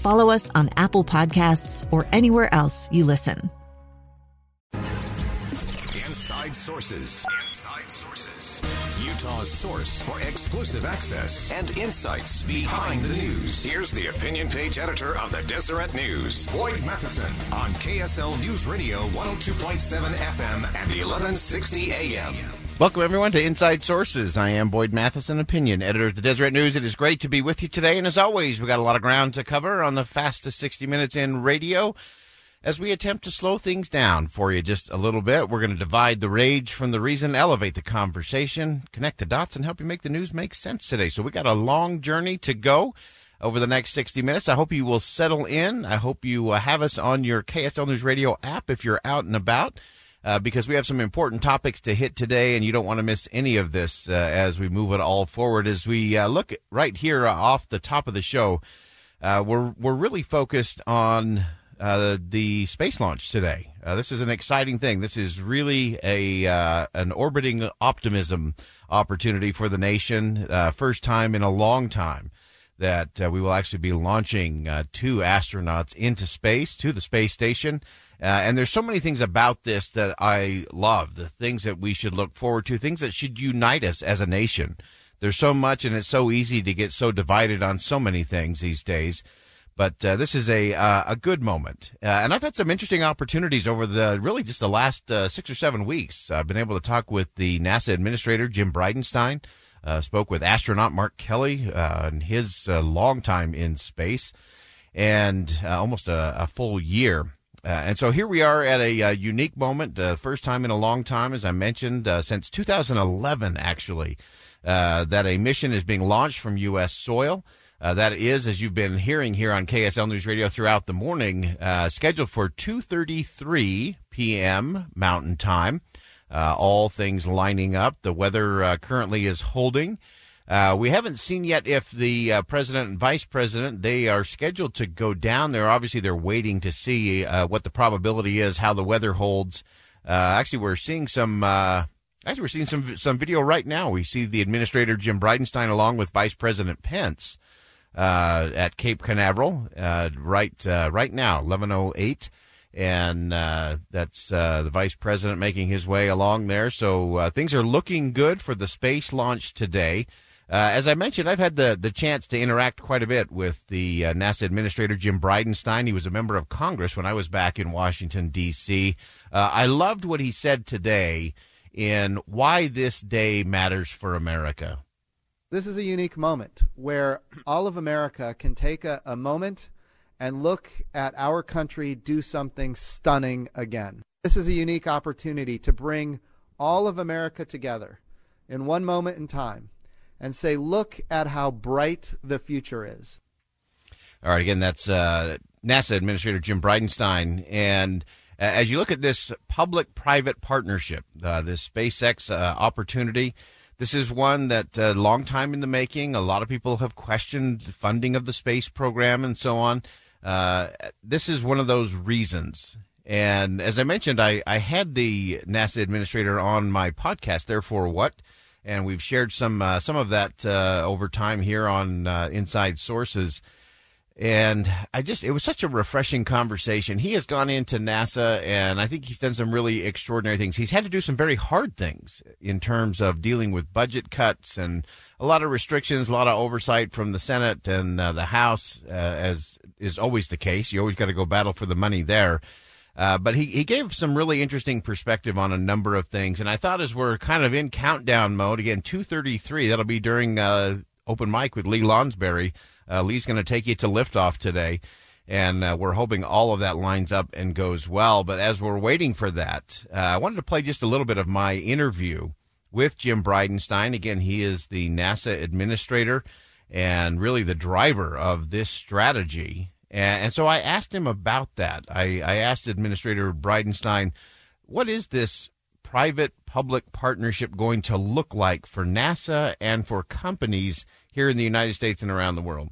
follow us on Apple Podcasts, or anywhere else you listen. Inside Sources. Inside Sources. Utah's source for exclusive access and insights behind the news. Here's the opinion page editor of the Deseret News, Boyd Matheson, on KSL News Radio 102.7 FM and 1160 AM. Welcome, everyone, to Inside Sources. I am Boyd Matheson, opinion editor of the Deseret News. It is great to be with you today. And as always, we got a lot of ground to cover on the fastest 60 minutes in radio as we attempt to slow things down for you just a little bit. We're going to divide the rage from the reason, elevate the conversation, connect the dots, and help you make the news make sense today. So we got a long journey to go over the next 60 minutes. I hope you will settle in. I hope you uh, have us on your KSL News Radio app if you're out and about uh, because we have some important topics to hit today, and you don't want to miss any of this uh, as we move it all forward. As we uh, look right here off the top of the show, uh, we're we're really focused on uh, the space launch today. Uh, this is an exciting thing. This is really a an orbiting optimism opportunity for the nation. first time in a long time that we will actually be launching two astronauts into space to the space station. Uh, and there's so many things about this that I love, the things that we should look forward to, things that should unite us as a nation. There's so much, and it's so easy to get so divided on so many things these days. But uh, this is a uh, a good moment, uh, and I've had some interesting opportunities over the really just the last uh, six or seven weeks. I've been able to talk with the NASA administrator Jim Bridenstine, uh, spoke with astronaut Mark Kelly and his long time in space, and almost a, a full year uh, and so here we are at a uh, unique moment, uh, first time in a long time, as I mentioned, uh, since 2011, actually, uh, that a mission is being launched from U.S. soil. That is, as you've been hearing here on KSL News Radio throughout the morning, scheduled for 2:33 p.m. Mountain Time. all things lining up. The weather currently is holding. Uh, we haven't seen yet if the uh, president and vice president they are scheduled to go down there. Obviously, they're waiting to see uh, what the probability is, how the weather holds. Uh, actually, we're seeing some. Uh, actually, we're seeing some some video right now. We see the administrator Jim Bridenstine along with Vice President Pence uh, at Cape Canaveral right right now, eleven oh eight and uh, that's uh, the vice president making his way along there. So uh, things are looking good for the space launch today. Uh, as I mentioned, I've had the, the chance to interact quite a bit with the uh, NASA Administrator Jim Bridenstine. He was a member of Congress when I was back in Washington, D.C. Uh, I loved what he said today in why this day matters for America. This is a unique moment where all of America can take a, a moment and look at our country do something stunning again. This is a unique opportunity to bring all of America together in one moment in time and say, look at how bright the future is. All right, again, that's uh, NASA Administrator Jim Bridenstine. And uh, as you look at this public private partnership, uh, this SpaceX uh, opportunity, this is one that a uh, long time in the making. A lot of people have questioned the funding of the space program and so on. This is one of those reasons. And as I mentioned, I, I had the NASA administrator on my podcast, Therefore What? And we've shared some uh, some of that uh, over time here on uh, Inside Sources. And I just, it was such a refreshing conversation. He has gone into NASA and I think he's done some really extraordinary things. He's had to do some very hard things in terms of dealing with budget cuts and a lot of restrictions, a lot of oversight from the Senate and uh, the House, uh, as is always the case. You always got to go battle for the money there. Uh, but he, he gave some really interesting perspective on a number of things. And I thought as we're kind of in countdown mode, again, 233, that'll be during uh, open mic with Lee Lonsberry. Uh, Lee's going to take you to liftoff today. And uh, we're hoping all of that lines up and goes well. But as we're waiting for that, uh, I wanted to play just a little bit of my interview with Jim Bridenstine. Again, he is the NASA administrator and really the driver of this strategy. And, so I asked him about that. I, I asked Administrator Bridenstine, what is this private public partnership going to look like for NASA and for companies here in the United States and around the world?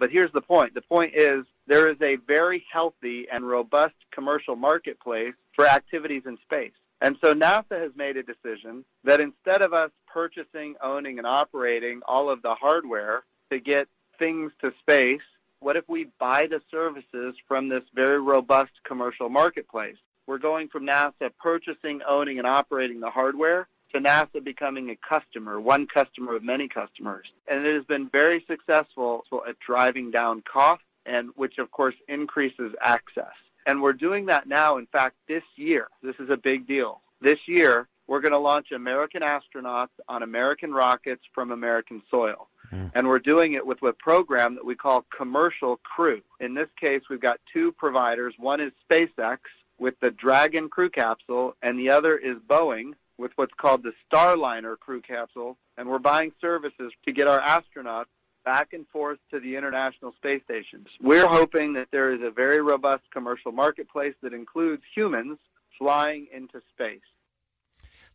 But here's the point the point is there is a very healthy and robust commercial marketplace for activities in space. And so NASA has made a decision that instead of us purchasing, owning, and operating all of the hardware to get things to space, what if we buy the services from this very robust commercial marketplace? We're going from NASA purchasing, owning, and operating the hardware to NASA becoming a customer, one customer of many customers. And it has been very successful at driving down costs and which of course increases access. And we're doing that now. In fact, this year, this is a big deal. This year, we're going to launch American astronauts on American rockets from American soil. Mm. And we're doing it with a program that we call Commercial Crew. In this case, we've got two providers. One is SpaceX with the Dragon crew capsule, and the other is Boeing with what's called the Starliner crew capsule. And we're buying services to get our astronauts back and forth to the International Space Stations. We're hoping that there is a very robust commercial marketplace that includes humans flying into space.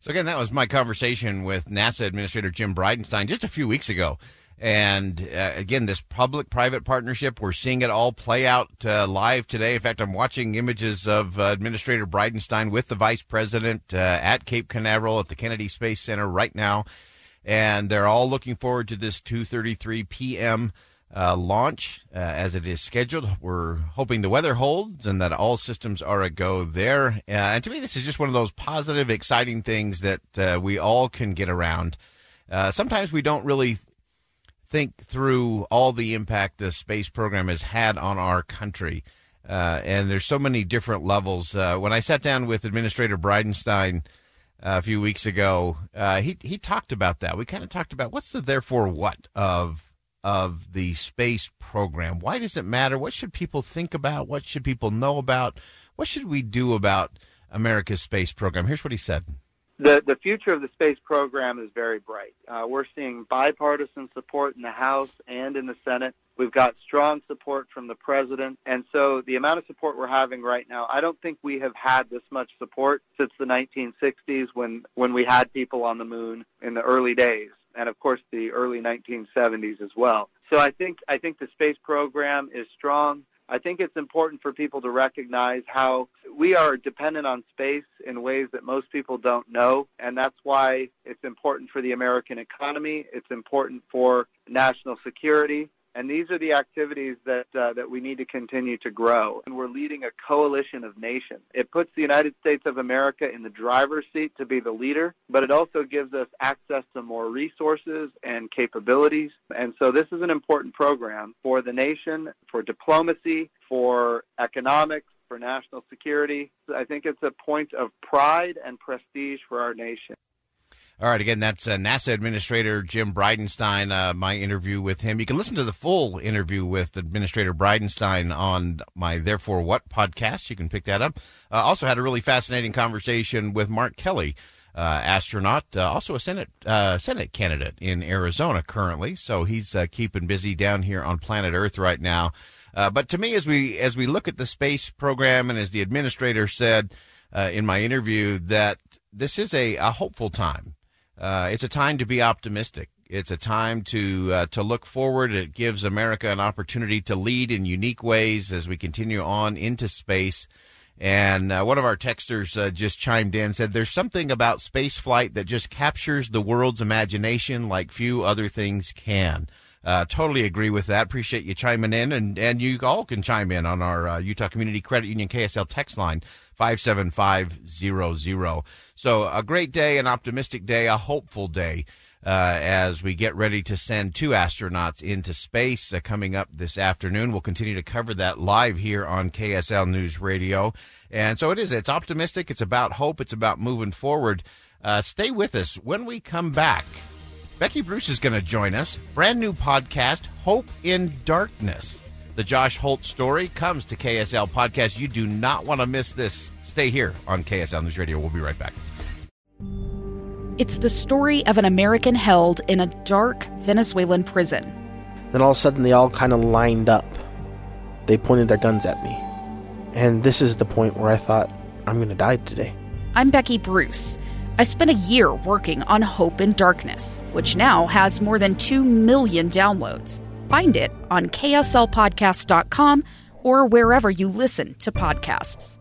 So, again, that was my conversation with NASA Administrator Jim Bridenstine just a few weeks ago. And uh, again, this public private partnership, we're seeing it all play out uh, live today. In fact, I'm watching images of uh, Administrator Bridenstine with the vice president uh, at Cape Canaveral at the Kennedy Space Center right now and they're all looking forward to this 2:33 p.m. Uh, launch uh, as it is scheduled. We're hoping the weather holds and that all systems are a go there. And to me, this is just one of those positive, exciting things that we all can get around. Uh, sometimes we don't really think through all the impact the space program has had on our country. Uh, and there's so many different levels. when I sat down with Administrator Bridenstine a few weeks ago, uh, he he talked about that. We kind of talked about what's the therefore what of of the space program. Why does it matter? What should people think about? What should people know about? What should we do about America's space program? Here's what he said. The, the future of the space program is very bright. Uh, we're seeing bipartisan support in the House and in the Senate. We've got strong support from the president. And so the amount of support we're having right now, I don't think we have had this much support since the 1960s when, when we had people on the moon in the early days. And of course, the early 1970s as well. So I think, I think the space program is strong. I think it's important for people to recognize how we are dependent on space in ways that most people don't know, and that's why it's important for the American economy. It's important for national security. And these are the activities that uh, that we need to continue to grow. And we're leading a coalition of nations. It puts the United States of America in the driver's seat to be the leader, but it also gives us access to more resources and capabilities. And so this is an important program for the nation, for diplomacy, for economics, for national security. I think it's a point of pride and prestige for our nation. All right, again, that's uh, NASA Administrator Jim Bridenstine. Uh, my interview with him. You can listen to the full interview with Administrator Bridenstine on my Therefore What podcast. You can pick that up. Uh, also had a really fascinating conversation with Mark Kelly, uh, astronaut, uh, also a Senate uh, Senate candidate in Arizona currently. So he's keeping busy down here on planet Earth right now. but to me, as we as we look at the space program, and as the administrator said in my interview, that this is a, a hopeful time uh, it's a time to be optimistic. It's a time to uh, to look forward. It gives America an opportunity to lead in unique ways as we continue on into space. And uh, one of our texters uh, just chimed in said, "There's something about space flight that just captures the world's imagination like few other things can." Uh, totally agree with that. Appreciate you chiming in, and and you all can chime in on our uh, Utah Community Credit Union KSL text line 57500. So a great day, an optimistic day, a hopeful day. uh, as we get ready to send two astronauts into space uh, coming up this afternoon. We'll continue to cover that live here on KSL News Radio. And so it is. It's optimistic. It's about hope. It's about moving forward. Uh, stay with us. When we come back, Becky Bruce is going to join us. Brand new podcast, Hope in Darkness. The Josh Holt story comes to KSL Podcast. You do not want to miss this. Stay here on KSL News Radio. We'll be right back. It's the story of an American held in a dark Venezuelan prison. Then all of a sudden, they all kind of lined up. They pointed their guns at me. And this is the point where I thought, I'm going to die today. I'm Becky Bruce. I spent a year working on Hope in Darkness, which now has more than 2 million downloads. Find it on kslpodcast.com or wherever you listen to podcasts.